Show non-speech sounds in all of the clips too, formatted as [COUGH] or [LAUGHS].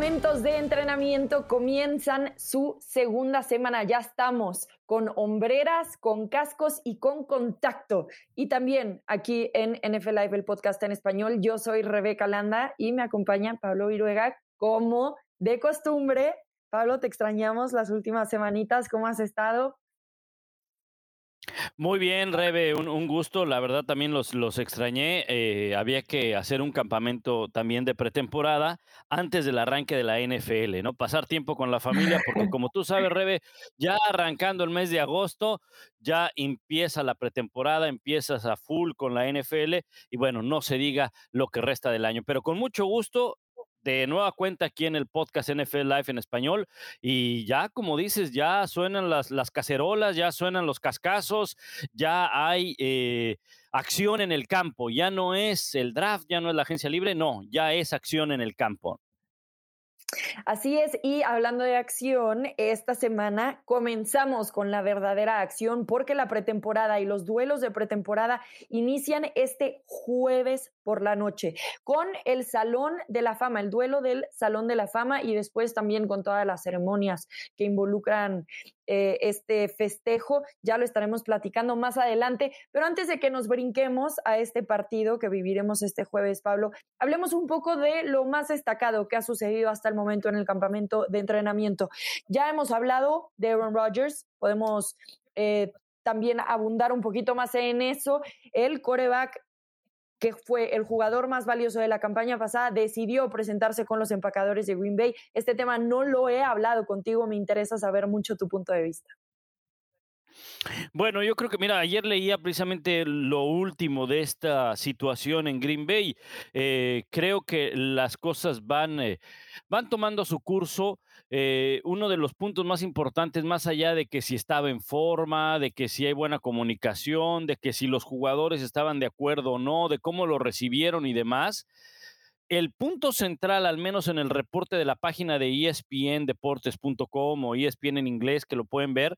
campamentos de entrenamiento comienzan su segunda semana. Ya estamos con hombreras, con cascos y con contacto. Y también aquí en NFL Live, el podcast en español, yo soy Rebeca Landa y me acompaña Pablo Viruega como de costumbre. Pablo, te extrañamos las últimas semanitas. ¿Cómo has estado? Muy bien, Rebe, un, gusto. La verdad también los, los extrañé. Eh, había que hacer un campamento también de pretemporada antes del arranque de la NFL, ¿no? Pasar tiempo con la familia, porque [LAUGHS] como tú sabes, Rebe, ya arrancando el mes de agosto, ya empieza la pretemporada, empiezas a full con la NFL y bueno, no se diga lo que resta del año. Pero con mucho gusto de nueva cuenta aquí en el podcast NFL Live en español y ya como dices, ya suenan las, las cacerolas, ya suenan los cascazos, ya hay eh, acción en el campo, ya no es el draft, ya no es la agencia libre, no, ya es acción en el campo. Así es, y hablando de acción, esta semana comenzamos con la verdadera acción porque la pretemporada y los duelos de pretemporada inician este jueves por la noche con el Salón de la Fama, el duelo del Salón de la Fama y después también con todas las ceremonias que involucran eh, este festejo. Ya lo estaremos platicando más adelante, pero antes de que nos brinquemos a este partido que viviremos este jueves, Pablo, hablemos un poco de lo más destacado que ha sucedido hasta el momento en el campamento de entrenamiento. Ya hemos hablado de Aaron Rodgers, podemos... Eh, también abundar un poquito más en eso. El coreback que fue el jugador más valioso de la campaña pasada, decidió presentarse con los empacadores de Green Bay. Este tema no lo he hablado contigo, me interesa saber mucho tu punto de vista. Bueno, yo creo que, mira, ayer leía precisamente lo último de esta situación en Green Bay. Eh, creo que las cosas van, eh, van tomando su curso. Eh, uno de los puntos más importantes, más allá de que si estaba en forma, de que si hay buena comunicación, de que si los jugadores estaban de acuerdo o no, de cómo lo recibieron y demás, el punto central, al menos en el reporte de la página de espndeportes.com o ESPN en inglés, que lo pueden ver,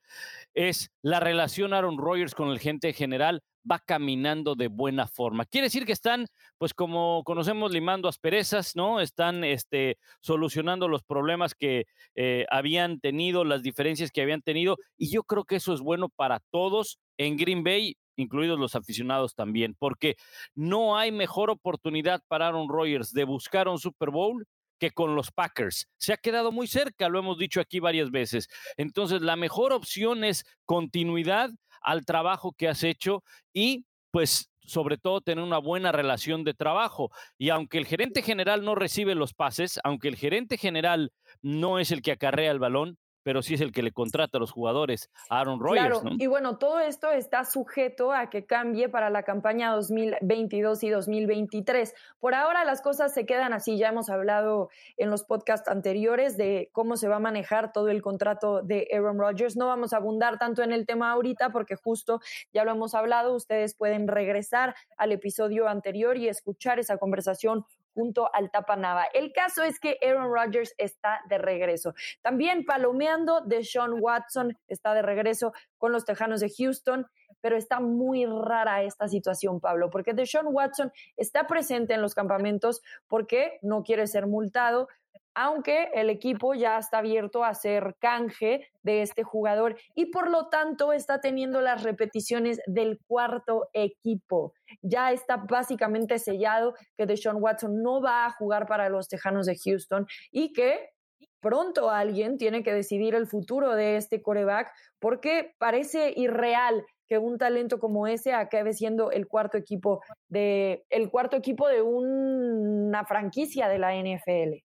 es la relación Aaron Rodgers con el gente general va caminando de buena forma. Quiere decir que están, pues como conocemos, limando asperezas, ¿no? Están este, solucionando los problemas que eh, habían tenido, las diferencias que habían tenido, y yo creo que eso es bueno para todos en Green Bay incluidos los aficionados también, porque no hay mejor oportunidad para Aaron Rodgers de buscar un Super Bowl que con los Packers. Se ha quedado muy cerca, lo hemos dicho aquí varias veces. Entonces, la mejor opción es continuidad al trabajo que has hecho y pues sobre todo tener una buena relación de trabajo. Y aunque el gerente general no recibe los pases, aunque el gerente general no es el que acarrea el balón, pero sí es el que le contrata a los jugadores, Aaron Rodgers. Claro, y bueno, todo esto está sujeto a que cambie para la campaña 2022 y 2023. Por ahora las cosas se quedan así, ya hemos hablado en los podcasts anteriores de cómo se va a manejar todo el contrato de Aaron Rodgers. No vamos a abundar tanto en el tema ahorita porque justo ya lo hemos hablado, ustedes pueden regresar al episodio anterior y escuchar esa conversación junto al Tapanava. El caso es que Aaron Rodgers está de regreso. También palomeando, de Sean Watson está de regreso con los Tejanos de Houston, pero está muy rara esta situación, Pablo, porque Deshaun Watson está presente en los campamentos porque no quiere ser multado, aunque el equipo ya está abierto a hacer canje de este jugador y por lo tanto está teniendo las repeticiones del cuarto equipo. Ya está básicamente sellado que Deshaun Watson no va a jugar para los Tejanos de Houston y que pronto alguien tiene que decidir el futuro de este coreback porque parece irreal que un talento como ese acabe siendo el cuarto equipo de el cuarto equipo de una franquicia de la NFL.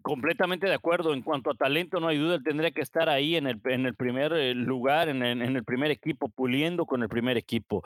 Completamente de acuerdo. En cuanto a talento, no hay duda, él tendría que estar ahí en el, en el primer eh, lugar, en, el primer equipo, puliendo con el primer equipo.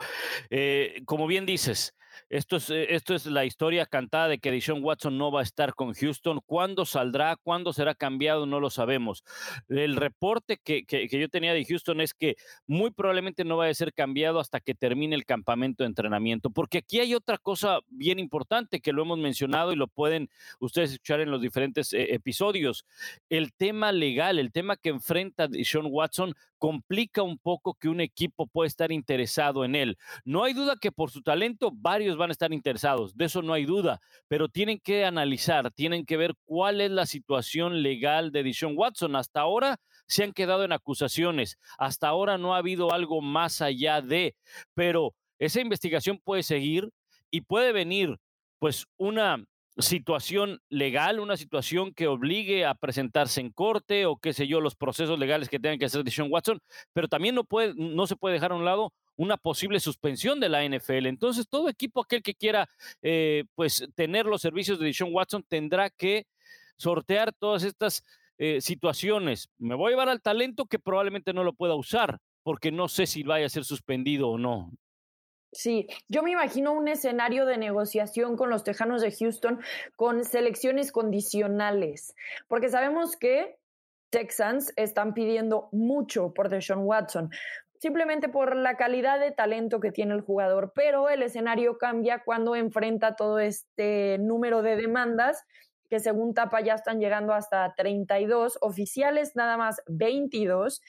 Eh, como bien dices, esto es, eh, esto es la historia cantada de que Deshaun Watson no va a estar con Houston. ¿Cuándo saldrá? ¿Cuándo será cambiado? No lo sabemos. El reporte que, que, yo tenía de Houston es que muy probablemente no va a ser cambiado hasta que termine el campamento de entrenamiento. Porque aquí hay otra cosa bien importante que lo hemos mencionado y lo pueden ustedes escuchar en los diferentes episodios. El tema legal, el tema que enfrenta Sean Watson complica un poco que un equipo pueda estar interesado en él. No hay duda que por su talento varios van a estar interesados, de eso no hay duda, pero tienen que analizar, tienen que ver cuál es la situación legal de Deshaun Watson. Hasta ahora se han quedado en acusaciones, hasta ahora no ha habido algo más allá de, pero esa investigación puede seguir y puede venir pues una situación legal, una situación que obligue a presentarse en corte o qué sé yo, los procesos legales que tengan que hacer de Sean Watson, pero también no, puede, no se puede dejar a un lado una posible suspensión de la NFL. Entonces, todo equipo aquel que quiera eh, pues tener los servicios de Sean Watson tendrá que sortear todas estas eh, situaciones. Me voy a llevar al talento que probablemente no lo pueda usar porque no sé si vaya a ser suspendido o no. Sí, yo me imagino un escenario de negociación con los Tejanos de Houston con selecciones condicionales, porque sabemos que Texans están pidiendo mucho por Deshaun Watson, simplemente por la calidad de talento que tiene el jugador, pero el escenario cambia cuando enfrenta todo este número de demandas que según Tapa ya están llegando hasta 32, oficiales nada más 22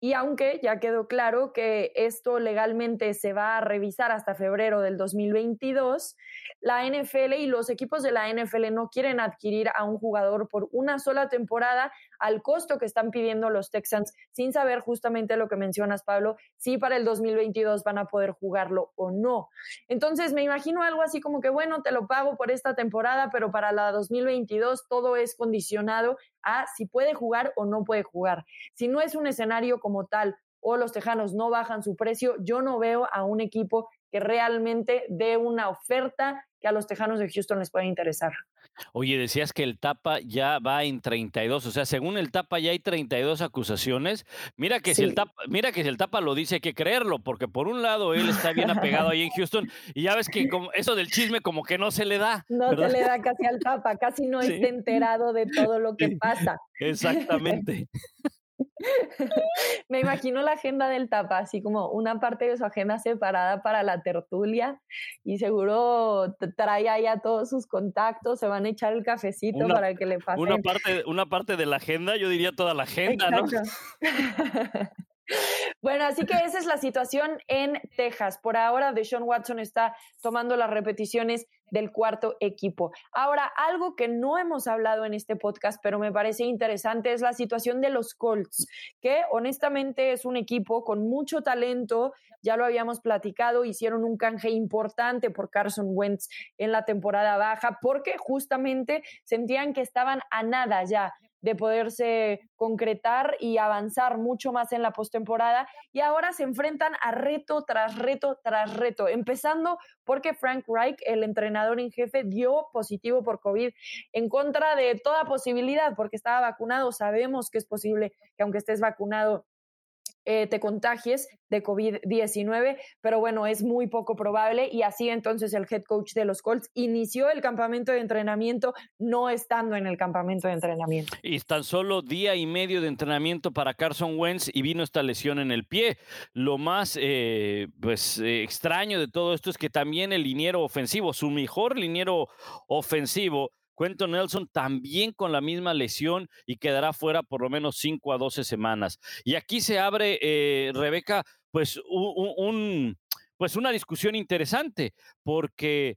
y aunque ya quedó claro que esto legalmente se va a revisar hasta febrero del 2022, la NFL y los equipos de la NFL no quieren adquirir a un jugador por una sola temporada al costo que están pidiendo los Texans, sin saber justamente lo que mencionas, Pablo, si para el 2022 van a poder jugarlo o no. Entonces, me imagino algo así como que, bueno, te lo pago por esta temporada, pero para la 2022 todo es condicionado a si puede jugar o no puede jugar. Si no es un escenario como tal o los Tejanos no bajan su precio, yo no veo a un equipo que realmente dé una oferta que a los Tejanos de Houston les pueda interesar. Oye, decías que el Tapa ya va en 32, o sea, según el Tapa ya hay 32 acusaciones. Mira que si el Tapa, mira que si el Tapa lo dice hay que creerlo, porque por un lado él está bien apegado ahí en Houston y ya ves que como, eso del chisme como que no se le da. [LAUGHS] No se le da casi al Tapa, casi no [LAUGHS] está enterado de todo lo que [LAUGHS] pasa. Exactamente. [LAUGHS] Me imagino la agenda del tapa, así como una parte de su agenda separada para la tertulia y seguro trae ahí a todos sus contactos, se van a echar el cafecito para que le pase. Una parte, una parte de la agenda, yo diría toda la agenda, ¿no? [LAUGHS] Bueno, así que esa es la situación en Texas. Por ahora, Deshaun Watson está tomando las repeticiones del cuarto equipo. Ahora, algo que no hemos hablado en este podcast, pero me parece interesante, es la situación de los Colts, que honestamente es un equipo con mucho talento. Ya lo habíamos platicado, hicieron un canje importante por Carson Wentz en la temporada baja, porque justamente sentían que estaban a nada ya de poderse concretar y avanzar mucho más en la postemporada. Y ahora se enfrentan a reto tras reto tras reto, empezando porque Frank Reich, el entrenador en jefe, dio positivo por COVID en contra de toda posibilidad, porque estaba vacunado. Sabemos que es posible que aunque estés vacunado, eh, te contagies de COVID-19, pero bueno, es muy poco probable y así entonces el head coach de los Colts inició el campamento de entrenamiento no estando en el campamento de entrenamiento. Y tan solo día y medio de entrenamiento para Carson Wentz y vino esta lesión en el pie. Lo más eh, pues eh, extraño de todo esto es que también el liniero ofensivo, su mejor liniero ofensivo, Quentin Nelson también con la misma lesión y quedará fuera por lo menos 5 a 12 semanas. Y aquí se abre, eh, Rebeca, pues, un, pues una discusión interesante, porque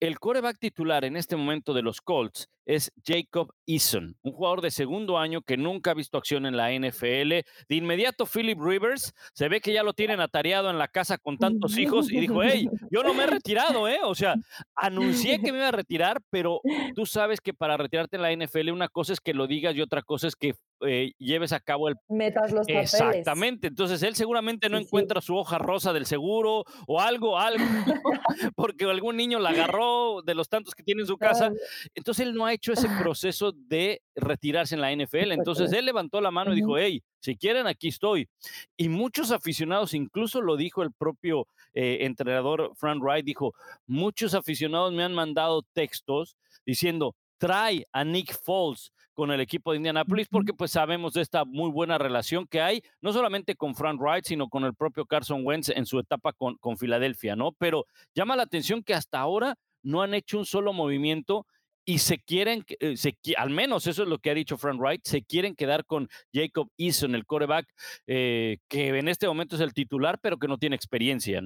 el coreback titular en este momento de los Colts es Jacob Eason, un jugador de segundo año que nunca ha visto acción en la NFL. De inmediato, Philip Rivers se ve que ya lo tienen atareado en la casa con tantos hijos y dijo, hey, yo no me he retirado, ¿eh? O sea, anuncié que me iba a retirar, pero tú sabes que para retirarte en la NFL una cosa es que lo digas y otra cosa es que eh, lleves a cabo el... Metas los papeles. Exactamente. Entonces él seguramente no encuentra su hoja rosa del seguro o algo, algo, [LAUGHS] porque algún niño la agarró de los tantos que tiene en su casa. Entonces él no ha hecho ese [LAUGHS] proceso de retirarse en la NFL. Entonces él levantó la mano y dijo, hey, si quieren, aquí estoy. Y muchos aficionados, incluso lo dijo el propio eh, entrenador Frank Wright, dijo, muchos aficionados me han mandado textos diciendo, trae a Nick Foles con el equipo de Indianapolis, porque pues sabemos de esta muy buena relación que hay, no solamente con Frank Wright, sino con el propio Carson Wentz en su etapa con, con Filadelfia, ¿no? Pero llama la atención que hasta ahora no han hecho un solo movimiento y se quieren, eh, se, al menos eso es lo que ha dicho Frank Wright, se quieren quedar con Jacob Eason, el coreback, eh, que en este momento es el titular, pero que no tiene experiencia.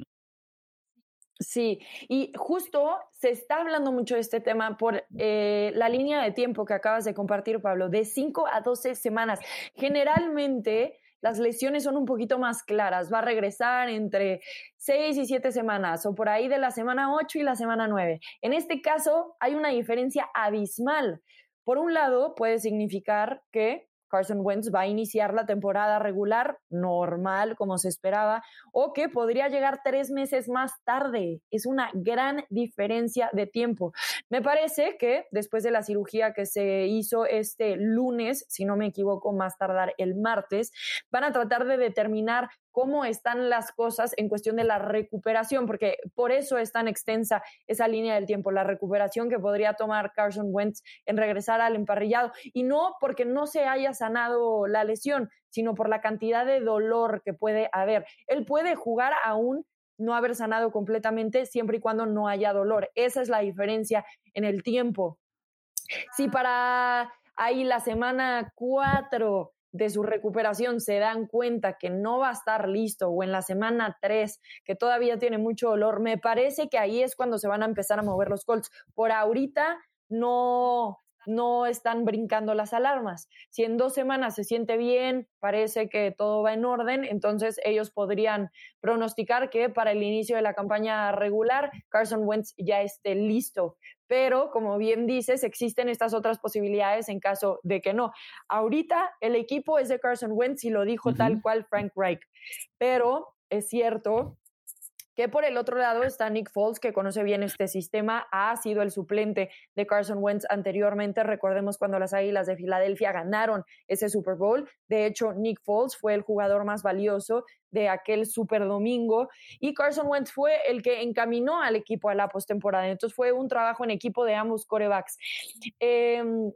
Sí, y justo se está hablando mucho de este tema por eh, la línea de tiempo que acabas de compartir, Pablo, de 5 a 12 semanas. Generalmente las lesiones son un poquito más claras, va a regresar entre 6 y 7 semanas o por ahí de la semana 8 y la semana 9. En este caso hay una diferencia abismal. Por un lado, puede significar que Carson Wentz va a iniciar la temporada regular normal, como se esperaba, o que podría llegar tres meses más tarde. Es una gran diferencia de tiempo. Me parece que después de la cirugía que se hizo este lunes, si no me equivoco, más tardar el martes, van a tratar de determinar cómo están las cosas en cuestión de la recuperación, porque por eso es tan extensa esa línea del tiempo, la recuperación que podría tomar Carson Wentz en regresar al emparrillado, y no porque no se haya sanado la lesión, sino por la cantidad de dolor que puede haber. Él puede jugar aún no haber sanado completamente siempre y cuando no haya dolor. Esa es la diferencia en el tiempo. Si para ahí la semana 4 de su recuperación se dan cuenta que no va a estar listo o en la semana 3 que todavía tiene mucho dolor, me parece que ahí es cuando se van a empezar a mover los Colts. Por ahorita no, no están brincando las alarmas. Si en dos semanas se siente bien, parece que todo va en orden, entonces ellos podrían pronosticar que para el inicio de la campaña regular Carson Wentz ya esté listo pero como bien dices, existen estas otras posibilidades en caso de que no. Ahorita el equipo es de Carson Wentz y lo dijo tal cual Frank Reich, pero es cierto que por el otro lado está Nick Foles, que conoce bien este sistema, ha sido el suplente de Carson Wentz anteriormente. Recordemos cuando las Águilas de Filadelfia ganaron ese Super Bowl. De hecho, Nick Foles fue el jugador más valioso de aquel Super Domingo y Carson Wentz fue el que encaminó al equipo a la postemporada. Entonces fue un trabajo en equipo de ambos corebacks. Em,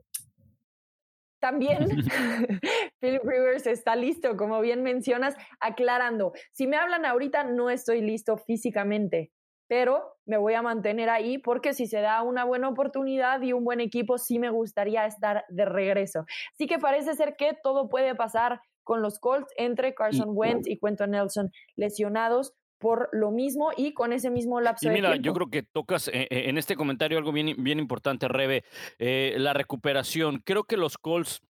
también [LAUGHS] [LAUGHS] Philip Rivers está listo, como bien mencionas, aclarando, si me hablan ahorita no estoy listo físicamente, pero me voy a mantener ahí porque si se da una buena oportunidad y un buen equipo, sí me gustaría estar de regreso. Así que parece ser que todo puede pasar con los Colts entre Carson Wentz y Quentin Nelson lesionados por lo mismo y con ese mismo lapso y mira, yo creo que tocas eh, eh, en este comentario algo bien, bien importante, Rebe, eh, la recuperación. Creo que los Colts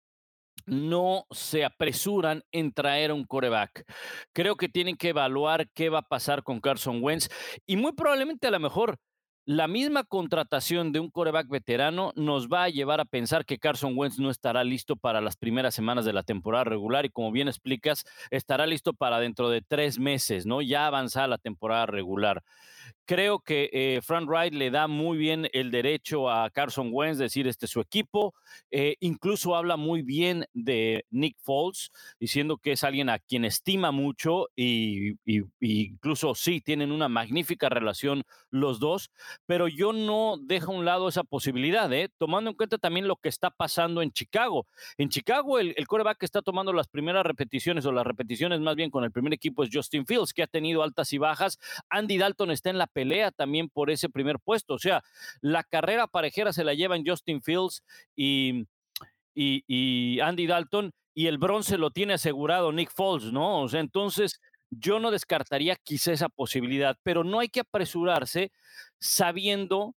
no se apresuran en traer un coreback. Creo que tienen que evaluar qué va a pasar con Carson Wentz y muy probablemente a lo mejor la misma contratación de un coreback veterano nos va a llevar a pensar que Carson Wentz no estará listo para las primeras semanas de la temporada regular y como bien explicas, estará listo para dentro de tres meses, ¿no? Ya avanzada la temporada regular. Creo que eh, Frank Wright le da muy bien el derecho a Carson Wentz, decir, este es su equipo. Eh, incluso habla muy bien de Nick Foles, diciendo que es alguien a quien estima mucho y, incluso sí, tienen una magnífica relación los dos, pero yo no dejo a un lado esa posibilidad, ¿eh? tomando en cuenta también lo que está pasando en Chicago. En Chicago, el, el coreback que está tomando las primeras repeticiones, o las repeticiones más bien con el primer equipo, es Justin Fields, que ha tenido altas y bajas. Andy Dalton está en la pelea también por ese primer puesto. O sea, la carrera parejera se la llevan Justin Fields y, y, Andy Dalton y el bronce lo tiene asegurado Nick Foles, ¿no? O sea, entonces yo no descartaría quizá esa posibilidad, pero no hay que apresurarse sabiendo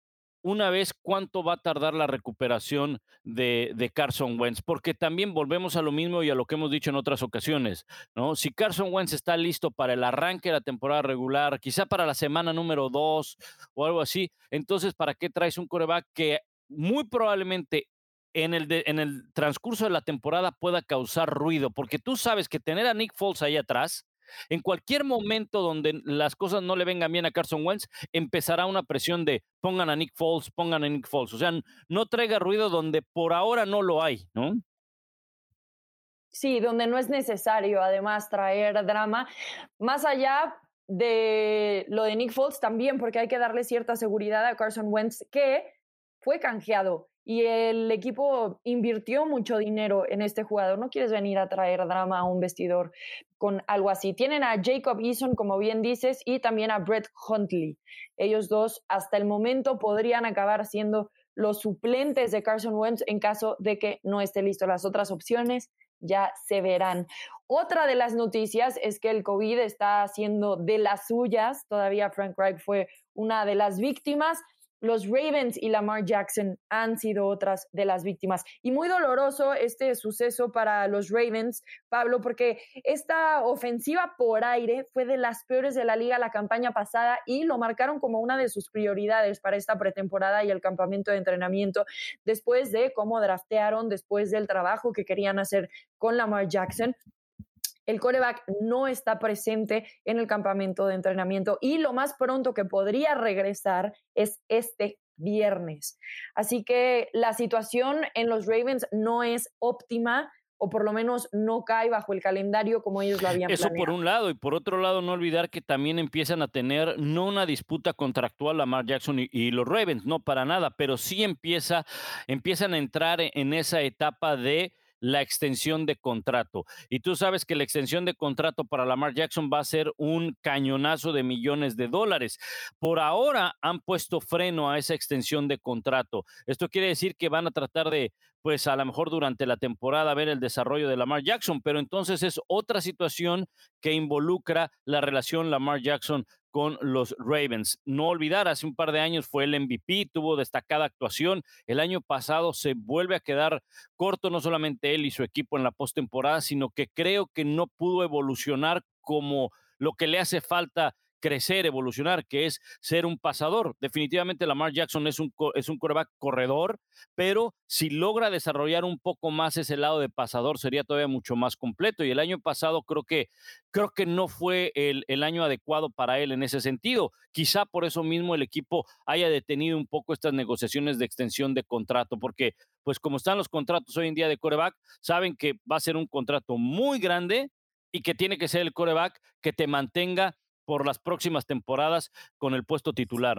una vez cuánto va a tardar la recuperación de, Carson Wentz, porque también volvemos a lo mismo y a lo que hemos dicho en otras ocasiones, ¿no? Si Carson Wentz está listo para el arranque de la temporada regular, quizá para la semana número dos o algo así, entonces, ¿para qué traes un coreback que muy probablemente en el, en el transcurso de la temporada pueda causar ruido? Porque tú sabes que tener a Nick Foles ahí atrás, en cualquier momento donde las cosas no le vengan bien a Carson Wentz, empezará una presión de pongan a Nick Foles, pongan a Nick Foles. O sea, no traiga ruido donde por ahora no lo hay, ¿no? Sí, donde no es necesario además traer drama. Más allá de lo de Nick Foles también, porque hay que darle cierta seguridad a Carson Wentz, que fue canjeado y el equipo invirtió mucho dinero en este jugador. No quieres venir a traer drama a un vestidor con algo así. Tienen a Jacob Eason, como bien dices, y también a Brett Huntley. Ellos dos hasta el momento podrían acabar siendo los suplentes de Carson Wentz en caso de que no esté listo. Las otras opciones ya se verán. Otra de las noticias es que el COVID está haciendo de las suyas. Todavía Frank Reich fue una de las víctimas los Ravens y Lamar Jackson han sido otras de las víctimas. Y muy doloroso este suceso para los Ravens, Pablo, porque esta ofensiva por aire fue de las peores de la liga la campaña pasada y lo marcaron como una de sus prioridades para esta pretemporada y el campamento de entrenamiento después de cómo draftearon, después del trabajo que querían hacer con Lamar Jackson el coreback no está presente en el campamento de entrenamiento y lo más pronto que podría regresar es este viernes. Así que la situación en los Ravens no es óptima o por lo menos no cae bajo el calendario como ellos lo habían Eso por un lado, y por otro lado, no olvidar que también empiezan a tener no una disputa contractual Lamar Jackson y, y, los Ravens, no para nada, pero sí empieza, empiezan a entrar en esa etapa de la extensión de contrato. Y tú sabes que la extensión de contrato para Lamar Jackson va a ser un cañonazo de millones de dólares. Por ahora han puesto freno a esa extensión de contrato. Esto quiere decir que van a tratar de, pues a lo mejor durante la temporada, ver el desarrollo de Lamar Jackson, pero entonces es otra situación que involucra la relación Lamar Jackson con los Ravens. No olvidar, hace un par de años fue el MVP, tuvo destacada actuación. El año pasado se vuelve a quedar corto, no solamente él y su equipo en la postemporada, sino que creo que no pudo evolucionar como lo que le hace falta crecer, evolucionar, que es ser un pasador. Definitivamente Lamar Jackson es un, es un corredor, pero si logra desarrollar un poco más ese lado de pasador, sería todavía mucho más completo. Y el año pasado creo que, creo que no fue el, el año adecuado para él en ese sentido. Quizá por eso mismo el equipo haya detenido un poco estas negociaciones de extensión de contrato, porque pues como están los contratos hoy en día de coreback, saben que va a ser un contrato muy grande y que tiene que ser el coreback que te mantenga por las próximas temporadas con el puesto titular.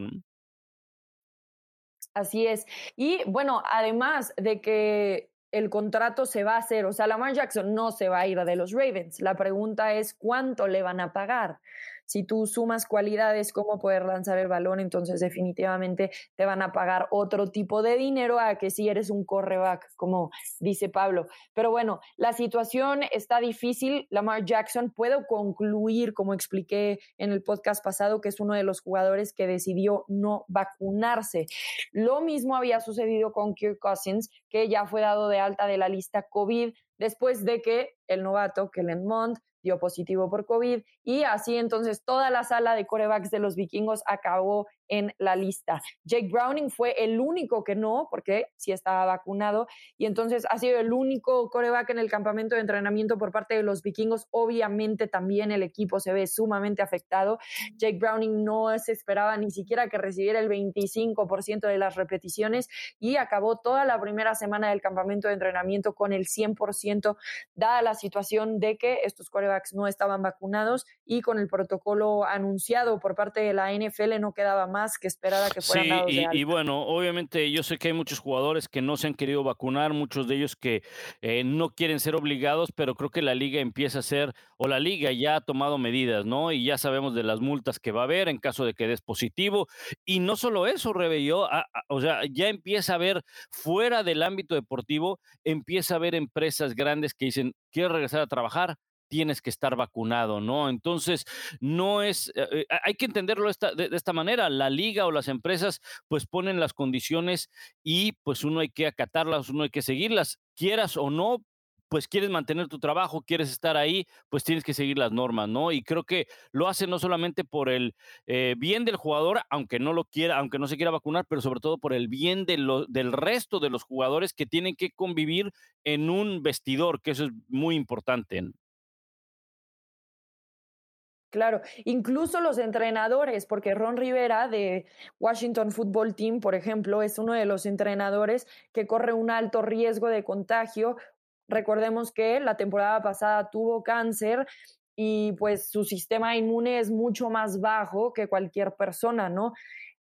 Así es. Y bueno, además de que el contrato se va a hacer, o sea, Lamar Jackson no se va a ir de los Ravens. La pregunta es cuánto le van a pagar si tú sumas cualidades como poder lanzar el balón, entonces definitivamente te van a pagar otro tipo de dinero a que si eres un correback, como dice Pablo. Pero bueno, la situación está difícil. Lamar Jackson, puedo concluir, como expliqué en el podcast pasado, que es uno de los jugadores que decidió no vacunarse. Lo mismo había sucedido con Kirk Cousins, que ya fue dado de alta de la lista COVID después de que el novato Kellen Mond dio positivo por COVID y así entonces toda la sala de corebacks de los vikingos acabó en la lista. Jake Browning fue el único que no, porque sí estaba vacunado, y entonces ha sido el único coreback en el campamento de entrenamiento por parte de los vikingos. Obviamente también el equipo se ve sumamente afectado. Jake Browning no se esperaba ni siquiera que recibiera el 25% de las repeticiones y acabó toda la primera semana del campamento de entrenamiento con el 100%, dada la situación de que estos corebacks no estaban vacunados y con el protocolo anunciado por parte de la NFL no quedaba más que esperar a que fueran sí, y, bueno, obviamente yo sé que hay muchos jugadores que no se han querido vacunar, muchos de ellos que eh, no quieren ser obligados, pero creo que la liga empieza a ser, o la liga ya ha tomado medidas, ¿no? Y ya sabemos de las multas que va a haber en caso de que des positivo. Y no solo eso, Rebelló, o sea, ya empieza a haber fuera del ámbito deportivo, empieza a haber empresas grandes que dicen, quiero regresar a trabajar, tienes que estar vacunado, ¿no? Entonces, no es, eh, eh, hay que entenderlo de, esta manera, la liga o las empresas pues ponen las condiciones y pues uno hay que acatarlas, uno hay que seguirlas, quieras o no, pues quieres mantener tu trabajo, quieres estar ahí, pues tienes que seguir las normas, ¿no? Y creo que lo hace no solamente por el eh, bien del jugador, aunque no lo quiera, aunque no se quiera vacunar, pero sobre todo por el bien del resto de los jugadores que tienen que convivir en un vestidor, que eso es muy importante. Claro, incluso los entrenadores, porque Ron Rivera de Washington Football Team, por ejemplo, es uno de los entrenadores que corre un alto riesgo de contagio. Recordemos que la temporada pasada tuvo cáncer y pues su sistema inmune es mucho más bajo que cualquier persona, ¿no?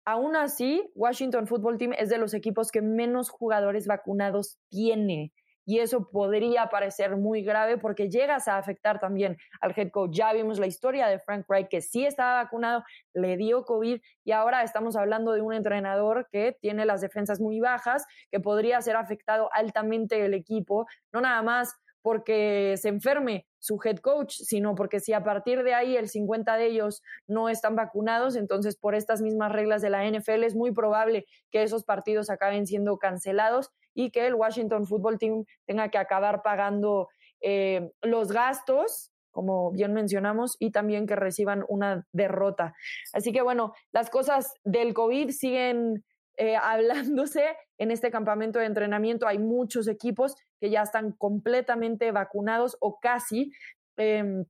Aún así, Washington Football Team es de los equipos que menos jugadores vacunados tiene y eso podría parecer muy grave porque llegas a afectar también al head coach. Ya vimos la historia de Frank Wright que sí estaba vacunado, le dio COVID y ahora estamos hablando de un entrenador que tiene las defensas muy bajas, que podría ser afectado altamente el equipo, no nada más porque se enferme su head coach, sino porque si a partir de ahí el 50 de ellos no están vacunados, entonces por estas mismas reglas de la NFL es muy probable que esos partidos acaben siendo cancelados y que el Washington Football Team tenga que acabar pagando eh, los gastos, como bien mencionamos, y también que reciban una derrota. Así que bueno, las cosas del COVID siguen eh, [LAUGHS] hablándose en este campamento de entrenamiento. Hay muchos equipos que ya están completamente vacunados o casi. Em,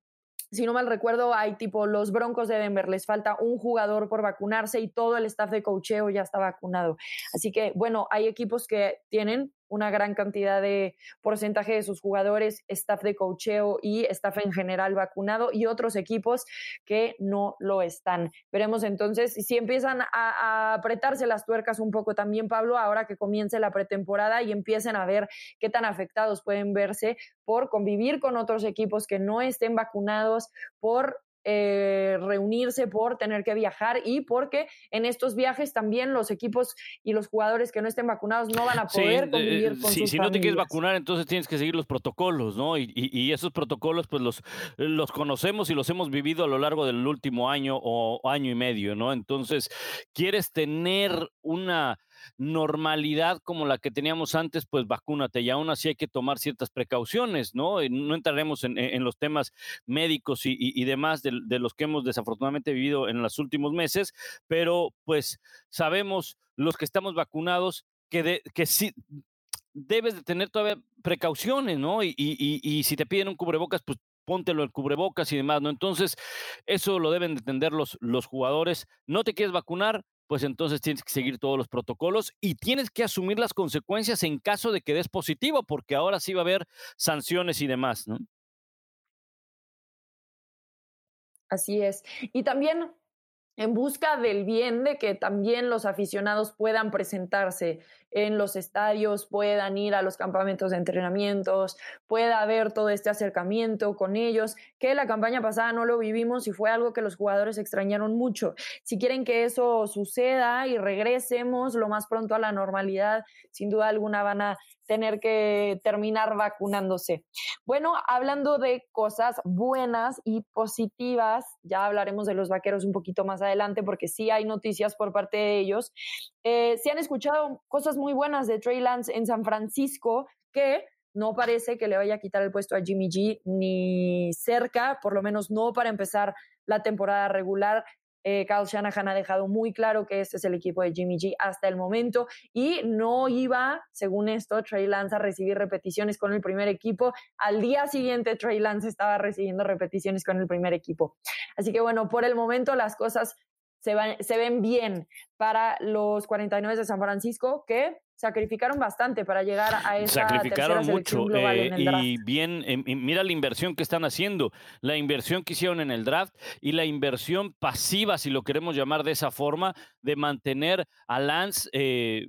si no mal recuerdo, hay tipo los Broncos de Denver, les falta un jugador por vacunarse y todo el staff de cocheo ya está vacunado. Así que, bueno, hay equipos que tienen una gran cantidad de porcentaje de sus jugadores, staff de cocheo y staff en general vacunado y otros equipos que no lo están. Veremos entonces si empiezan a, a apretarse las tuercas un poco también, Pablo, ahora que comience la pretemporada y empiecen a ver qué tan afectados pueden verse por convivir con otros equipos que no estén vacunados, por eh, reunirse, por tener que viajar y porque en estos viajes también los equipos y los jugadores que no estén vacunados no van a poder convivir con si, sus si no te quieres vacunar, entonces tienes que seguir los protocolos, ¿no? Y, y, y, esos protocolos, pues los, los conocemos y los hemos vivido a lo largo del último año o año y medio, ¿no? Entonces, quieres tener una normalidad como la que teníamos antes, pues vacúnate y aún así hay que tomar ciertas precauciones, ¿no? No entraremos en, en los temas médicos y, y, y demás de, de, los que hemos desafortunadamente vivido en los últimos meses, pero pues sabemos los que estamos vacunados que, de, que sí debes de tener todavía precauciones, ¿no? Y, y, y si te piden un cubrebocas, pues póntelo el cubrebocas y demás, ¿no? Entonces, eso lo deben de entender los, los jugadores. No te quieres vacunar, pues entonces tienes que seguir todos los protocolos y tienes que asumir las consecuencias en caso de que des positivo, porque ahora sí va a haber sanciones y demás, ¿no? Así es. Y también en busca del bien de que también los aficionados puedan presentarse en los estadios, puedan ir a los campamentos de entrenamientos, pueda haber todo este acercamiento con ellos, que la campaña pasada no lo vivimos y fue algo que los jugadores extrañaron mucho. Si quieren que eso suceda y regresemos lo más pronto a la normalidad, sin duda alguna van a tener que terminar vacunándose. Bueno, hablando de cosas buenas y positivas, ya hablaremos de los vaqueros un poquito más adelante porque sí hay noticias por parte de ellos. Eh, se han escuchado cosas muy buenas de Trey Lance en San Francisco que no parece que le vaya a quitar el puesto a Jimmy G ni cerca, por lo menos no para empezar la temporada regular. Eh, Kyle Shanahan ha dejado muy claro que este es el equipo de Jimmy G hasta el momento y no iba, según esto, Trey Lance a recibir repeticiones con el primer equipo. Al día siguiente, Trey Lance estaba recibiendo repeticiones con el primer equipo. Así que bueno, por el momento las cosas se, van, se ven bien para los 49 de San Francisco que sacrificaron bastante para llegar a esa sacrificaron mucho global eh, en el draft. y bien eh, mira la inversión que están haciendo la inversión que hicieron en el draft y la inversión pasiva si lo queremos llamar de esa forma de mantener a Lance eh,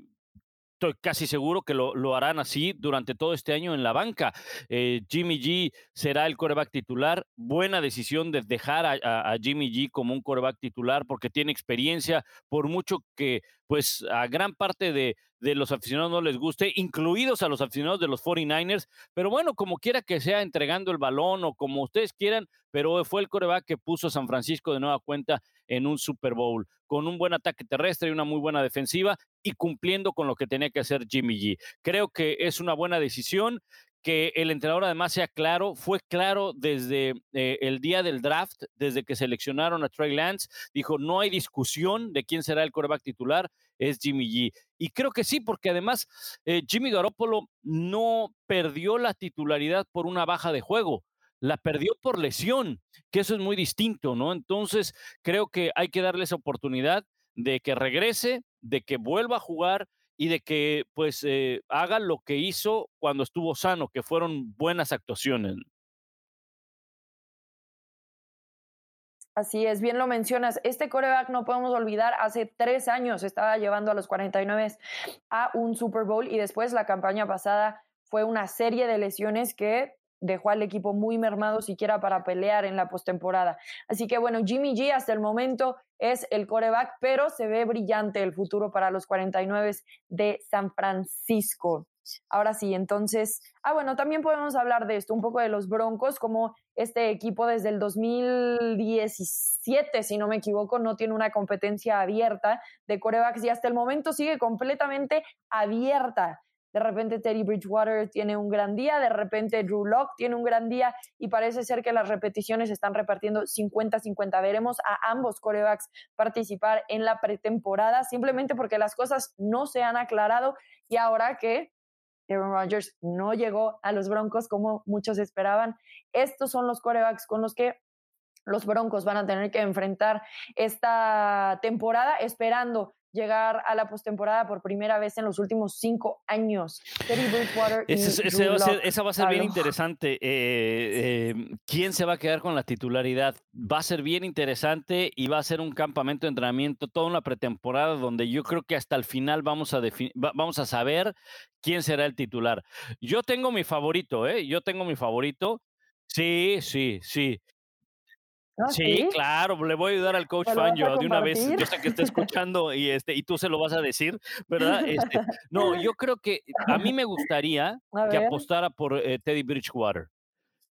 estoy casi seguro que lo, harán así durante todo este año en la banca. Eh, Jimmy G será el coreback titular. Buena decisión de dejar a, Jimmy G como un coreback titular porque tiene experiencia, por mucho que pues a gran parte de, de los aficionados no les guste, incluidos a los aficionados de los 49ers, pero bueno, como quiera que sea entregando el balón o como ustedes quieran, pero fue el coreback que puso a San Francisco de nueva cuenta en un Super Bowl, con un buen ataque terrestre y una muy buena defensiva y cumpliendo con lo que tenía que hacer Jimmy G. Creo que es una buena decisión que el entrenador además sea claro, fue claro desde eh, el día del draft, desde que seleccionaron a Trey Lance, dijo, no hay discusión de quién será el coreback titular, es Jimmy G. Y creo que sí, porque además eh, Jimmy Garoppolo no perdió la titularidad por una baja de juego, la perdió por lesión, que eso es muy distinto, ¿no? Entonces, creo que hay que darle esa oportunidad de que regrese, de que vuelva a jugar y de que pues eh, haga lo que hizo cuando estuvo sano, que fueron buenas actuaciones. Así es, bien lo mencionas. Este coreback, no podemos olvidar, hace tres años estaba llevando a los 49 a un Super Bowl y después la campaña pasada fue una serie de lesiones que dejó al equipo muy mermado siquiera para pelear en la postemporada. Así que bueno, Jimmy G hasta el momento es el coreback, pero se ve brillante el futuro para los 49 de San Francisco. Ahora sí, entonces, ah, bueno, también podemos hablar de esto, un poco de los Broncos, como este equipo desde el 2017, si no me equivoco, no tiene una competencia abierta de corebacks y hasta el momento sigue completamente abierta. De repente Teddy Bridgewater tiene un gran día, de repente Drew Locke tiene un gran día y parece ser que las repeticiones están repartiendo 50-50. Veremos a ambos corebacks participar en la pretemporada simplemente porque las cosas no se han aclarado y ahora que Aaron Rodgers no llegó a los Broncos como muchos esperaban, estos son los corebacks con los que los Broncos van a tener que enfrentar esta temporada esperando llegar a la postemporada por primera vez en los últimos cinco años. esa va a ser bien interesante. Eh, em, ¿Quién se va a quedar con la titularidad? Va a ser bien interesante y va a ser un campamento de entrenamiento, toda una pretemporada donde yo creo que hasta el final vamos a, vamos a saber quién será el titular. Yo tengo mi favorito, ¿eh? Yo tengo mi favorito. Sí, sí, sí. ¿Ah, sí, claro, le voy a ayudar al coach Fangio de una vez. Yo sé que está escuchando y este y tú se lo vas a decir, ¿verdad? Este, no, yo creo que a mí me gustaría [LAUGHS] que apostara por eh, Teddy Bridgewater.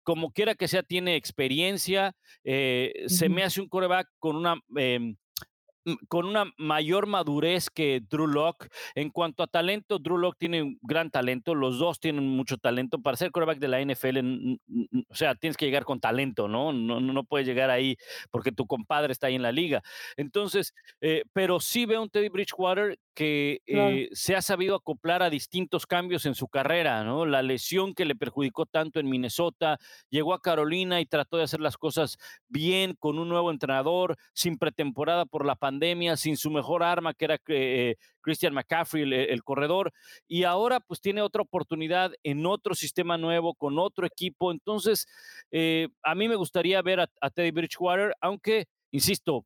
Como quiera que sea, tiene experiencia, eh, se me hace un coreback con una em, con una mayor madurez que Drew Locke. En cuanto a talento, Drew Locke tiene gran talento, los dos tienen mucho talento. Para ser quarterback de la NFL, o sea, tienes que llegar con talento, ¿no? No, no puedes llegar ahí porque tu compadre está ahí en la liga. Entonces, eh, pero sí veo un Teddy Bridgewater que eh, se ha sabido acoplar a distintos cambios en su carrera, ¿no? La lesión que le perjudicó tanto en Minnesota, llegó a Carolina y trató de hacer las cosas bien con un nuevo entrenador, sin pretemporada por la pandemia, sin su mejor arma que era eh, Christian McCaffrey, el, corredor, y ahora pues tiene otra oportunidad en otro sistema nuevo, con otro equipo. Entonces, eh, a mí me gustaría ver a, Teddy Bridgewater, aunque, insisto,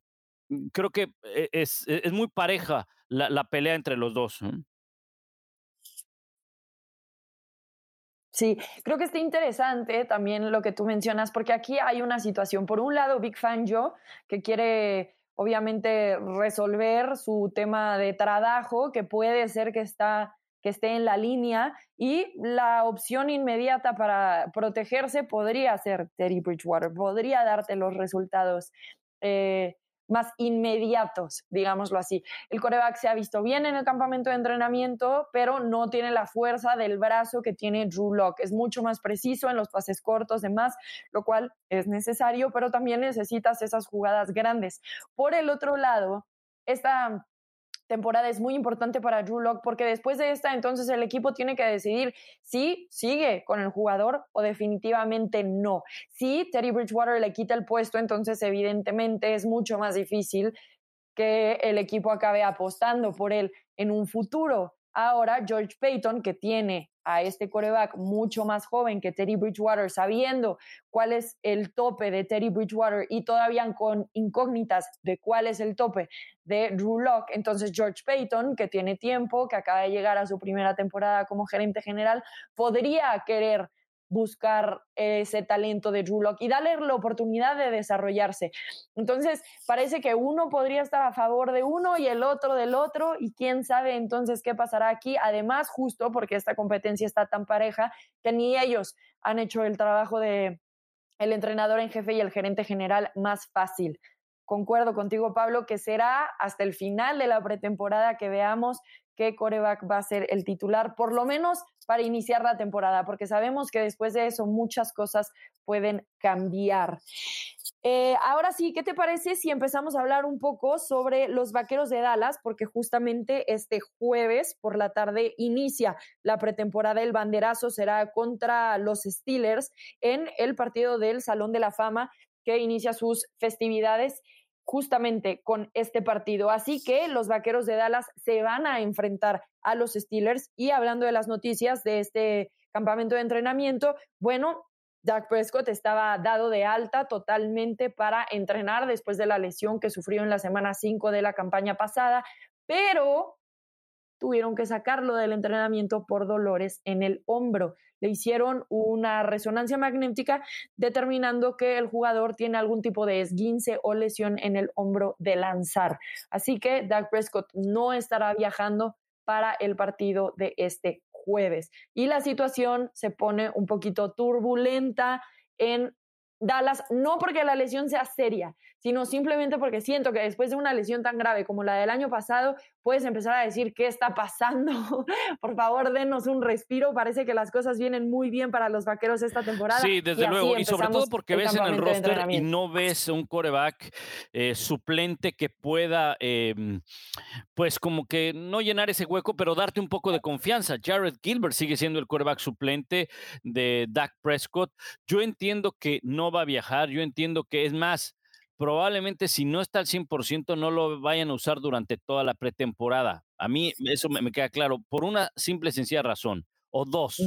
creo que es, es muy pareja la, pelea entre los dos. Sí, creo que está interesante también lo que tú mencionas, porque aquí hay una situación. Por un lado, Big Fan Joe, que quiere obviamente resolver su tema de trabajo, que puede ser que, está, que esté en la línea, y la opción inmediata para protegerse podría ser Terry Bridgewater, podría darte los resultados. Eh, más inmediatos, digámoslo así. El coreback se ha visto bien en el campamento de entrenamiento, pero no tiene la fuerza del brazo que tiene Drew Locke. Es mucho más preciso en los pases cortos, demás, lo cual es necesario, pero también necesitas esas jugadas grandes. Por el otro lado, esta temporada es muy importante para Drew Locke porque después de esta entonces el equipo tiene que decidir si sigue con el jugador o definitivamente no. Si Teddy Bridgewater le quita el puesto, entonces evidentemente es mucho más difícil que el equipo acabe apostando por él en un futuro. Ahora George Payton, que tiene a este coreback mucho más joven que Teddy Bridgewater, sabiendo cuál es el tope de Teddy Bridgewater y todavía con incógnitas de cuál es el tope de Drew Locke, entonces George Payton, que tiene tiempo, que acaba de llegar a su primera temporada como gerente general, podría querer buscar ese talento de Drew y darle la oportunidad de desarrollarse. Entonces, parece que uno podría estar a favor de uno y el otro del otro, y quién sabe entonces qué pasará aquí. Además, justo porque esta competencia está tan pareja que ni ellos han hecho el trabajo de el entrenador en jefe y el gerente general más fácil. Concuerdo contigo, Pablo, que será hasta el final de la pretemporada que veamos qué coreback va a ser el titular, por lo menos para iniciar la temporada, porque sabemos que después de eso muchas cosas pueden cambiar. Eh, ahora sí, ¿qué te parece si empezamos a hablar un poco sobre los Vaqueros de Dallas? Porque justamente este jueves por la tarde inicia la pretemporada. El banderazo será contra los Steelers en el partido del Salón de la Fama que inicia sus festividades justamente con este partido. Así que los Vaqueros de Dallas se van a enfrentar a los Steelers y hablando de las noticias de este campamento de entrenamiento, bueno, Dak Prescott estaba dado de alta totalmente para entrenar después de la lesión que sufrió en la semana 5 de la campaña pasada, pero tuvieron que sacarlo del entrenamiento por dolores en el hombro. Le hicieron una resonancia magnética determinando que el jugador tiene algún tipo de esguince o lesión en el hombro de lanzar. Así que Dak Prescott no estará viajando para el partido de este jueves. Y la situación se pone un poquito turbulenta en Dallas, no porque la lesión sea seria, sino simplemente porque siento que después de una lesión tan grave como la del año pasado, puedes empezar a decir qué está pasando. [LAUGHS] Por favor, denos un respiro. Parece que las cosas vienen muy bien para los vaqueros esta temporada. Sí, desde luego. Y sobre todo porque ves en el roster y no ves un coreback eh, suplente que pueda, em, pues como que no llenar ese hueco, pero darte un poco de confianza. Jared Gilbert sigue siendo el coreback suplente de Dak Prescott. Yo entiendo que no va a viajar. Yo entiendo que es más probablemente si no está al 100% no lo vayan a usar durante toda la pretemporada. A mí eso me, queda claro por una simple y sencilla razón, o dos.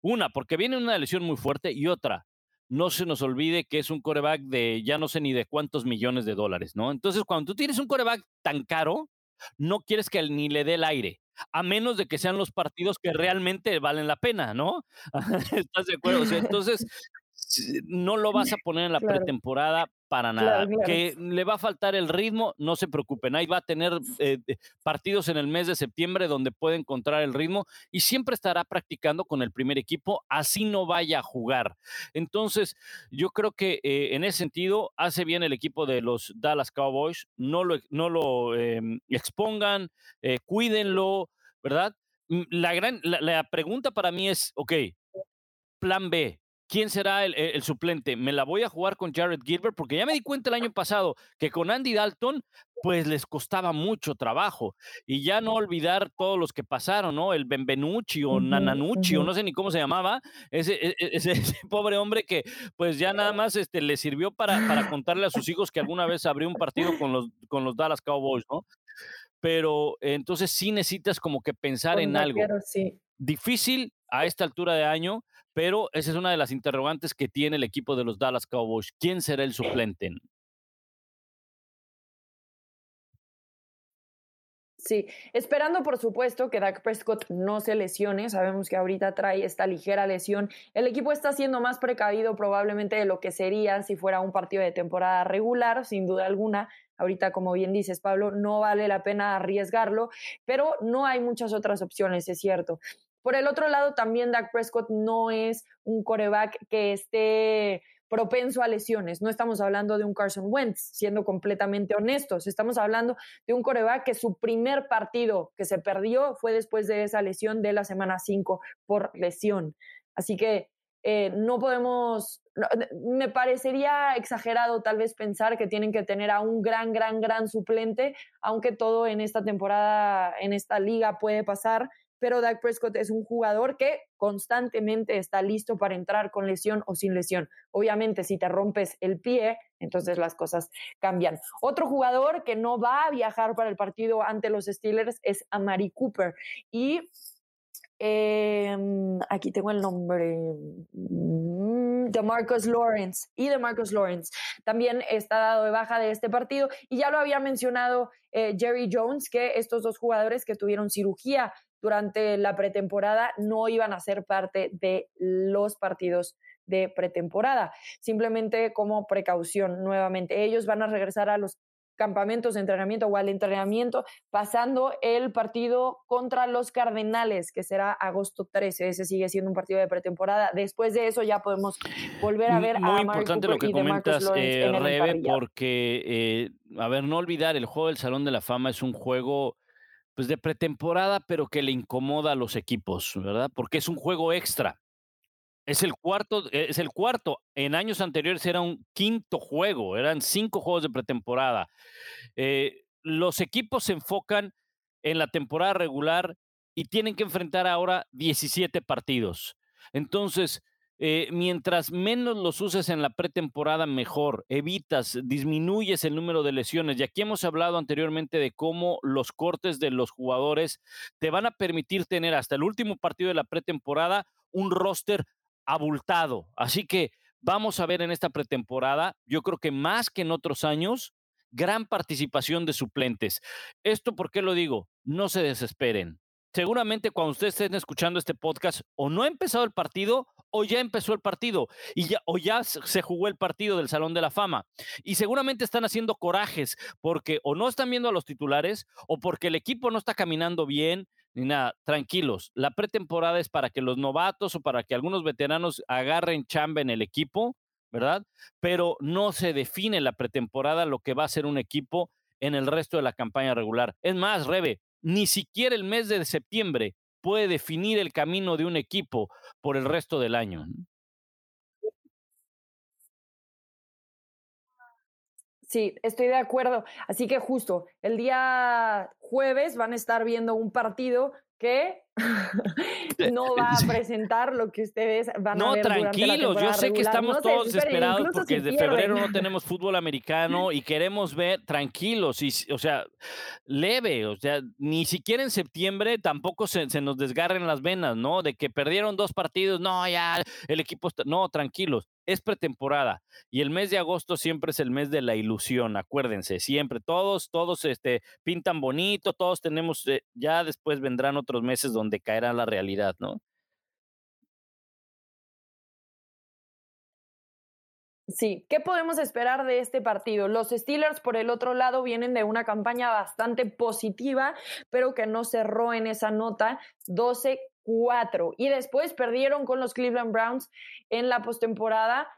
Una, porque viene una lesión muy fuerte y otra, no se nos olvide que es un coreback de ya no sé ni de cuántos millones de dólares, ¿no? Entonces, cuando tú tienes un coreback tan caro, no quieres que ni le dé el aire, a menos de que sean los [LAUGHS] partidos que realmente valen la pena, ¿no? [LAUGHS] ¿Estás de acuerdo? entonces, no lo vas a [LAUGHS] poner en la pretemporada para nada. Que le va a faltar el ritmo, no se preocupen. Ahí va a tener eh, partidos en el mes de septiembre donde puede encontrar el ritmo y siempre estará practicando con el primer equipo, así no vaya a jugar. Entonces, yo creo que eh, en ese sentido hace bien el equipo de los Dallas Cowboys. No lo, no lo em, expongan, eh, cuídenlo, ¿verdad? Mm, la, gran, la pregunta para mí es, ok, plan B, ¿quién será el, suplente? ¿Me la voy a jugar con Jared Gilbert? Porque ya me di cuenta el año pasado que con Andy Dalton, pues les costaba mucho trabajo. Y ya no olvidar todos los que pasaron, ¿no? El Benvenucci o Nananucci, o no sé ni cómo se llamaba, ese, e, e, [LAUGHS] ese, pobre hombre que pues ya nada más este, le sirvió para, para contarle a sus hijos que alguna vez abrió un partido con los, con los Dallas Cowboys, ¿no? Pero entonces sí necesitas como que pensar en algo. Difícil a esta altura de año, pero esa es una de las interrogantes que tiene el equipo de los Dallas Cowboys. ¿Quién será el suplente? Sí, esperando por supuesto que Dak Prescott no se lesione, sabemos que ahorita trae esta ligera lesión, el equipo está siendo más precavido probablemente de lo que sería si fuera un partido de temporada regular, sin duda alguna, ahorita como bien dices Pablo, no vale la pena arriesgarlo, pero no hay muchas otras opciones, es cierto. Por el otro lado, también Dak Prescott no es un coreback que esté propenso a lesiones. No estamos hablando de un Carson Wentz, siendo completamente honestos. Estamos hablando de un coreback que su primer partido que se perdió fue después de esa lesión de la semana 5 por lesión. Así que eh, no podemos, me parecería exagerado tal vez pensar que tienen que tener a un gran, gran, gran suplente, aunque todo en esta temporada, en esta liga puede pasar pero Dak Prescott es un jugador que constantemente está listo para entrar con lesión o sin lesión. Obviamente, si te rompes el pie, entonces las cosas cambian. Otro jugador que no va a viajar para el partido ante los Steelers es Amari Cooper. Y em, aquí tengo el nombre mm, de Marcus Lawrence y de Marcus Lawrence también está dado de baja de este partido y ya lo había mencionado eh, Jerry Jones que estos dos jugadores que tuvieron cirugía durante la pretemporada no iban a ser parte de los partidos de pretemporada, simplemente como precaución nuevamente. Ellos van a regresar a los campamentos de entrenamiento o al entrenamiento, pasando el partido contra los Cardenales, que será agosto 13. Ese sigue siendo un partido de pretemporada. Después de eso ya podemos volver a ver Muy a importante lo que comentas, eh, Rebe, porque, eh, a ver, no olvidar, el juego del Salón de la Fama es un juego pues de pretemporada, pero que le incomoda a los equipos, ¿verdad? Porque es un juego extra. Es el cuarto, es el cuarto. En años anteriores era un quinto juego, eran cinco juegos de pretemporada. Eh, los equipos se enfocan en la temporada regular y tienen que enfrentar ahora 17 partidos. Entonces, eh, mientras menos los uses en la pretemporada, mejor. Evitas, disminuyes el número de lesiones. Y aquí hemos hablado anteriormente de cómo los cortes de los jugadores te van a permitir tener hasta el último partido de la pretemporada un roster abultado. Así que vamos a ver en esta pretemporada, yo creo que más que en otros años, gran participación de suplentes. ¿Esto por qué lo digo? No se desesperen seguramente cuando ustedes estén escuchando este podcast, o no ha empezado el partido o ya empezó el partido y o ya se jugó el partido del Salón de la Fama. Y seguramente están haciendo corajes porque o no están viendo a los titulares o porque el equipo no está caminando bien ni nada. Tranquilos, la pretemporada es para que los novatos o para que algunos veteranos agarren chamba en el equipo, ¿verdad? Pero no se define la pretemporada lo que va a ser un equipo en el resto de la campaña regular. Es más, Rebe, ni siquiera el mes de septiembre puede definir el camino de un equipo por el resto del año. Sí, estoy de acuerdo. Así que justo el día jueves van a estar viendo un partido que [LAUGHS] [LAUGHS] no va a presentar lo que ustedes van a ver. No, tranquilos, yo sé que estamos todos desesperados porque desde febrero no [LAUGHS] tenemos fútbol americano y queremos ver tranquilos, y, o sea, leve, o sea, ni siquiera en septiembre tampoco se, se nos desgarren las venas, ¿no? De que perdieron dos partidos, no, ya, el equipo está, no, tranquilos es pretemporada y el mes de agosto siempre es el mes de la ilusión, acuérdense, siempre, todos, todos este, pintan bonito, todos tenemos, eh, ya después vendrán otros meses donde caerá la realidad, ¿no? Sí, ¿qué podemos esperar de este partido? Los Steelers, por el otro lado, vienen de una campaña bastante positiva, pero que no cerró en esa nota 12 4 y después perdieron con los Cleveland Browns en la postemporada.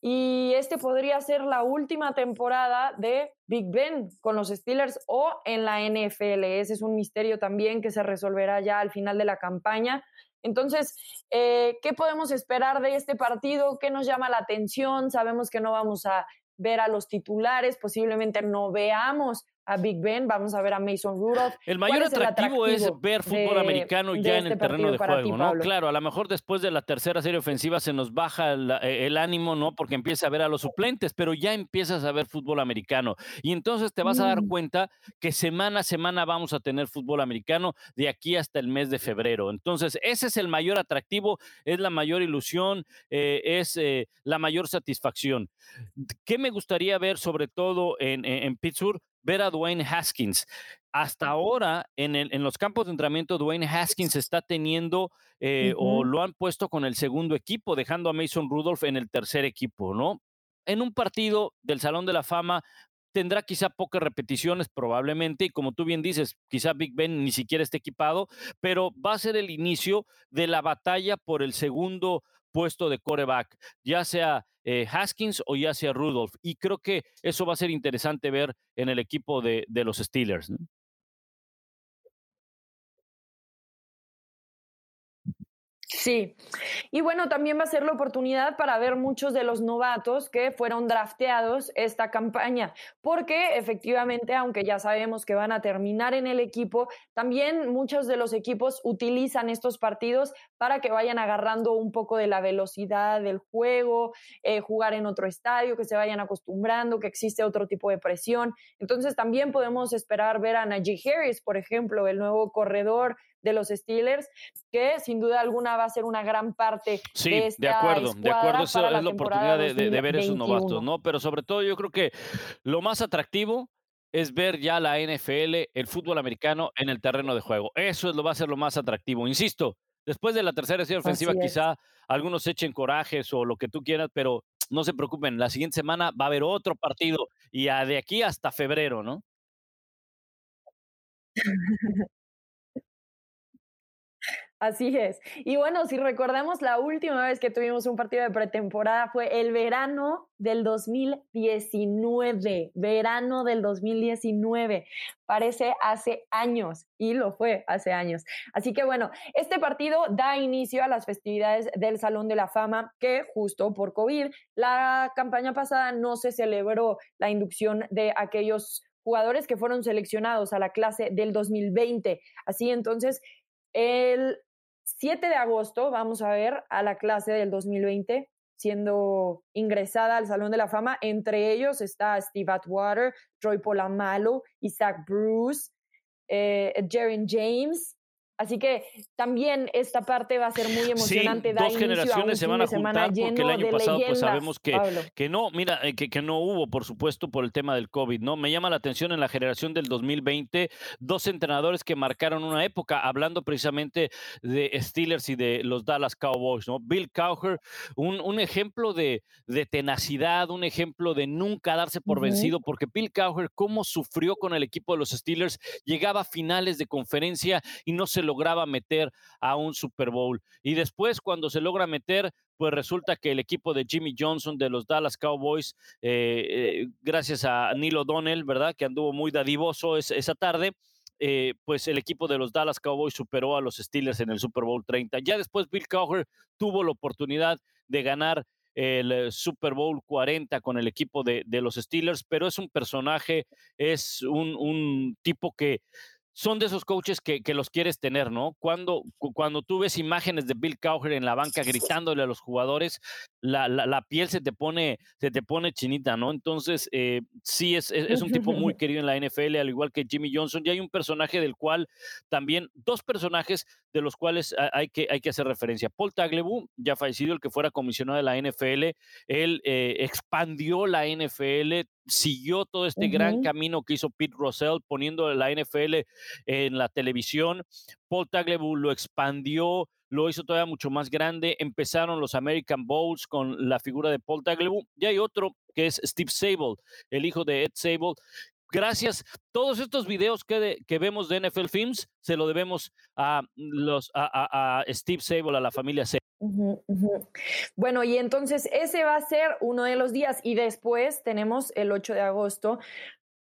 Y este podría ser la última temporada de Big Ben con los Steelers o en la NFL. Ese es un misterio también que se resolverá ya al final de la campaña. Entonces, eh, ¿qué podemos esperar de este partido? ¿Qué nos llama la atención? Sabemos que no vamos a ver a los titulares, posiblemente no veamos a Big Ben, vamos a ver a Mason Rudolph. El mayor atractivo, es ver fútbol americano ya en este el terreno de juego, ¿no? Claro, a lo mejor después de la tercera serie ofensiva se nos baja el, ánimo, ¿no? Porque empieza a ver a los suplentes, pero ya empiezas a ver fútbol americano. Y entonces te vas a dar mm. cuenta que semana a semana vamos a tener fútbol americano de aquí hasta el mes de febrero. Entonces, ese es el mayor atractivo, es la mayor ilusión, eh, es eh, la mayor satisfacción. ¿Qué me gustaría ver sobre todo en, en Pittsburgh? Ver a Dwayne Haskins. Hasta ahora, en, en los campos de entrenamiento, Dwayne Haskins está teniendo eh, o lo han puesto con el segundo equipo, dejando a Mason Rudolph en el tercer equipo, ¿no? En un partido del Salón de la Fama tendrá quizá pocas repeticiones probablemente, y como tú bien dices, quizá Big Ben ni siquiera esté equipado, pero va a ser el inicio de la batalla por el segundo puesto de coreback, ya sea eh, Haskins o ya sea Rudolph. Y creo que eso va a ser interesante ver en el equipo de, de los Steelers. Sí, y bueno, también va a ser la oportunidad para ver muchos de los novatos que fueron drafteados esta campaña, porque efectivamente, aunque ya sabemos que van a terminar en el equipo, también muchos de los equipos utilizan estos partidos para que vayan agarrando un poco de la velocidad del juego, eh, jugar en otro estadio, que se vayan acostumbrando, que existe otro tipo de presión. Entonces también podemos esperar ver a Najee Harris, por ejemplo, el nuevo corredor de los Steelers, que sin duda alguna va a ser una gran parte sí, de esta de acuerdo, de acuerdo, es la, oportunidad de, ver esos novatos, ¿no? Pero sobre todo yo creo que lo más atractivo es ver ya la NFL, el fútbol americano en el terreno de juego. Eso es lo va a ser lo más atractivo. Insisto, después de la tercera serie ofensiva quizá algunos echen corajes o lo que tú quieras, pero no se preocupen, la siguiente semana va a haber otro partido y de aquí hasta febrero, ¿no? [LAUGHS] Así es. Y bueno, si recordamos, la última vez que tuvimos un partido de pretemporada fue el verano del 2019, verano del 2019. Parece hace años y lo fue hace años. Así que bueno, este partido da inicio a las festividades del Salón de la Fama que justo por COVID, la campaña pasada no se celebró la inducción de aquellos jugadores que fueron seleccionados a la clase del 2020. Así entonces, el 7 de agosto vamos a ver a la clase del 2020 siendo ingresada al Salón de la Fama. Entre ellos está Steve Atwater, Troy Polamalu, Isaac Bruce, eh, James, Así que también esta parte va a ser muy emocionante. Sí, dos generaciones se van a juntar porque el año pasado pues sabemos que, que no, mira, eh, que, que, no hubo, por supuesto, por el tema del COVID, ¿no? Me llama la atención en la generación del 2020, dos entrenadores que marcaron una época, hablando precisamente de Steelers y de los Dallas Cowboys, ¿no? Bill Cowher, un, un ejemplo de, de, tenacidad, un ejemplo de nunca darse por vencido, porque Bill Cowher, cómo sufrió con el equipo de los Steelers, llegaba a finales de conferencia y no se lograba meter a un Super Bowl. Y después, cuando se logra meter, pues resulta que el equipo de Jimmy Johnson de los Dallas Cowboys, eh, eh, gracias a Neil O'Donnell, ¿verdad? Que anduvo muy dadivoso esa tarde. Eh, pues el equipo de los Dallas Cowboys superó a los Steelers en el Super Bowl 30. Ya después Bill Cowher tuvo la oportunidad de ganar el Super Bowl 40 con el equipo de, los Steelers, pero es un personaje, es un tipo que son de esos coaches que, los quieres tener, ¿no? Cuando, cuando tú ves imágenes de Bill Cowher en la banca gritándole a los jugadores, la, piel se te, pone, se te pone chinita, ¿no? Entonces, eh, sí, es, es, un tipo muy querido en la NFL, al igual que Jimmy Johnson. Y hay un personaje del cual también, dos personajes de los cuales hay que, hay que hacer referencia. Paul Tagliabue, ya fallecido, el que fuera comisionado de la NFL, él eh, expandió la NFL, siguió todo este gran camino que hizo Pete Russell poniendo la NFL en la televisión. Paul Tagliabue lo expandió, lo hizo todavía mucho más grande. Empezaron los American Bowls con la figura de Paul Tagliabue. Y hay otro que es Steve Sable, el hijo de Ed Sable, gracias. Todos estos videos que, que, vemos de NFL Films se lo debemos a, los, a, a, Steve Sable, a la familia Sable. Bueno, y entonces ese va a ser uno de los días y después tenemos el 8 de agosto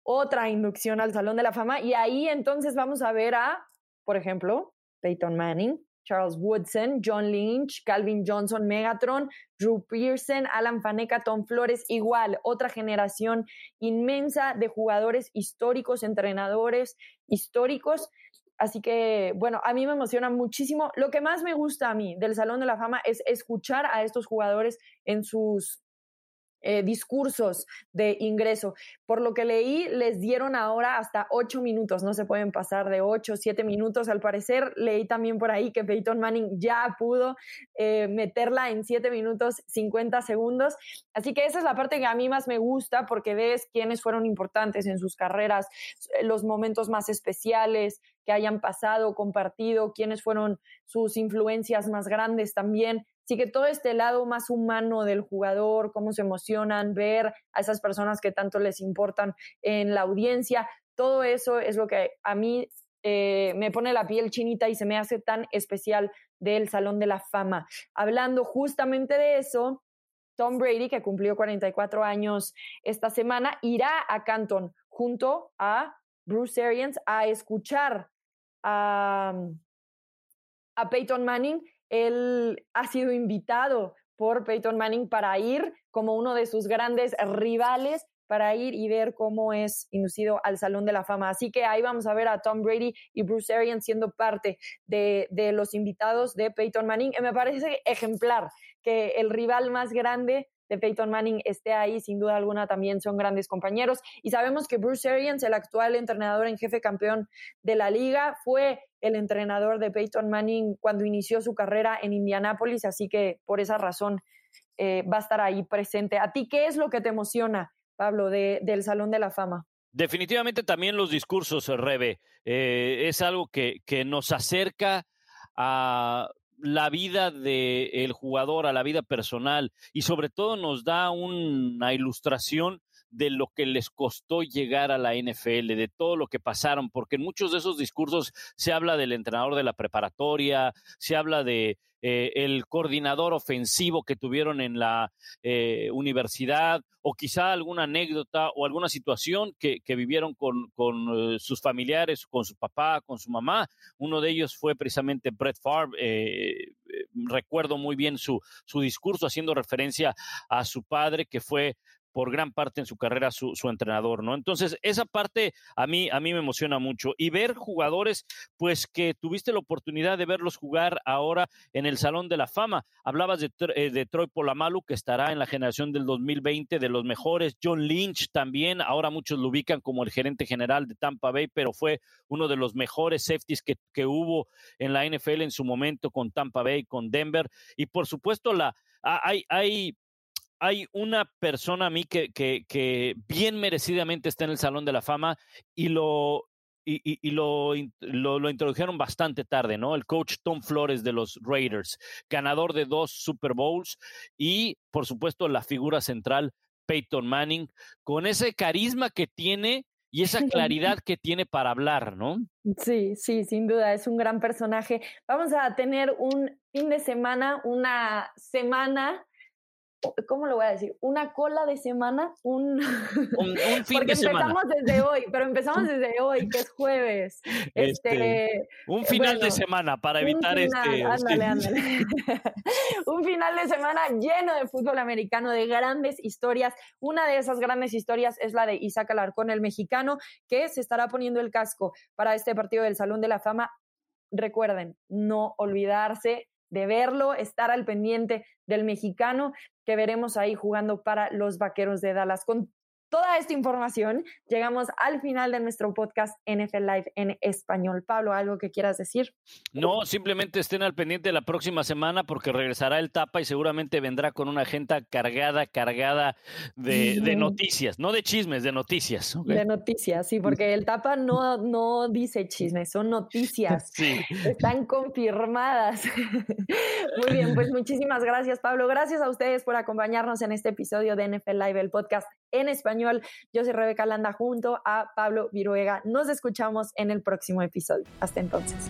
otra inducción al Salón de la Fama y ahí entonces vamos a ver a, por ejemplo, Peyton Manning, Charles Woodson, John Lynch, Calvin Johnson, Megatron, Drew Pearson, Alan Faneca, Tom Flores, igual, otra generación inmensa de jugadores históricos, entrenadores históricos. Así que, bueno, a mí me emociona muchísimo. Lo que más me gusta a mí del Salón de la Fama es escuchar a estos jugadores en sus eh, discursos de ingreso. Por lo que leí, les dieron ahora hasta ocho minutos, no se pueden pasar de ocho, siete minutos. Al parecer, leí también por ahí que Peyton Manning ya pudo eh, meterla en siete minutos 50 segundos. Así que esa es la parte que a mí más me gusta porque ves quiénes fueron importantes en sus carreras, los momentos más especiales que hayan pasado, compartido, quiénes fueron sus influencias más grandes también. Así que todo este lado más humano del jugador, cómo se emocionan, ver a esas personas que tanto les importan en la audiencia, todo eso es lo que a mí eh, me pone la piel chinita y se me hace tan especial del Salón de la Fama. Hablando justamente de eso, Tom Brady, que cumplió 44 años esta semana, irá a Canton junto a Bruce Arians a escuchar a, a Peyton Manning él ha sido invitado por Peyton Manning para ir como uno de sus grandes rivales para ir y ver cómo es inducido al Salón de la Fama. Así que ahí vamos a ver a Tom Brady y Bruce Arians siendo parte de, de los invitados de Peyton Manning. Y me parece ejemplar que el rival más grande de Peyton Manning esté ahí, sin duda alguna también son grandes compañeros. Y sabemos que Bruce Arians, el actual entrenador en jefe campeón de la liga, fue el entrenador de Peyton Manning cuando inició su carrera en Indianápolis, así que por esa razón eh, va a estar ahí presente. ¿A ti qué es lo que te emociona, Pablo, de, del Salón de la Fama? Definitivamente también los discursos, Rebe. Eh, es algo que, que nos acerca a la vida del jugador, a la vida personal y sobre todo nos da una ilustración de lo que les costó llegar a la NFL, de todo lo que pasaron, porque en muchos de esos discursos se habla del entrenador de la preparatoria, se habla de eh, el coordinador ofensivo que tuvieron en la eh, universidad o quizá alguna anécdota o alguna situación que, vivieron con, con eh, sus familiares, con su papá, con su mamá. Uno de ellos fue precisamente Brett Favre. recuerdo muy bien su, su discurso haciendo referencia a su padre que fue por gran parte en su carrera su, entrenador, ¿no? Entonces, esa parte a mí, a mí me emociona mucho. Y ver jugadores, pues que tuviste la oportunidad de verlos jugar ahora en el Salón de la Fama. Hablabas de, eh, de Troy Polamalu, que estará en la generación del 2020 de los mejores. John Lynch también, ahora muchos lo ubican como el gerente general de Tampa Bay, pero fue uno de los mejores safeties que, que hubo en la NFL en su momento con Tampa Bay, con Denver. Y por supuesto, la, hay, hay hay una persona a mí que, que, que, bien merecidamente está en el Salón de la Fama y lo, y, y, y lo, lo, lo, introdujeron bastante tarde, ¿no? El coach Tom Flores de los Raiders, ganador de dos Super Bowls y, por supuesto, la figura central, Peyton Manning, con ese carisma que tiene y esa [LAUGHS] claridad que tiene para hablar, ¿no? Sí, sí, sin duda, es un gran personaje. Vamos a tener un fin de semana, una semana ¿cómo lo voy a decir? Una cola de semana, un, [LAUGHS] un, un fin porque de semana. empezamos desde hoy, pero empezamos desde hoy, que es jueves. [LAUGHS] Este, este un final bueno, de semana para evitar final, este. Ándale, ándale. [LAUGHS] un final de semana lleno de fútbol americano, de grandes historias. Una de esas grandes historias es la de Isaac Alarcón, el mexicano, que se estará poniendo el casco para este partido del Salón de la Fama. Recuerden, no olvidarse de verlo, estar al pendiente del mexicano que veremos ahí jugando para los Vaqueros de Dallas. Con toda esta información, llegamos al final de nuestro podcast NFL Live en español. Pablo, ¿algo que quieras decir? No, simplemente estén al pendiente la próxima semana porque regresará el Tapa y seguramente vendrá con una agenda cargada, cargada de, de noticias, no de chismes, de noticias. ¿okay? De noticias, sí, porque el Tapa no, no dice chismes, son noticias. [LAUGHS] Sí. Están confirmadas. [LAUGHS] Muy bien, pues muchísimas gracias, Pablo. Gracias a ustedes por acompañarnos en este episodio de NFL Live, el podcast en Yo soy Rebeca Landa junto a Pablo Viruega. Nos escuchamos en el próximo episodio. Hasta entonces.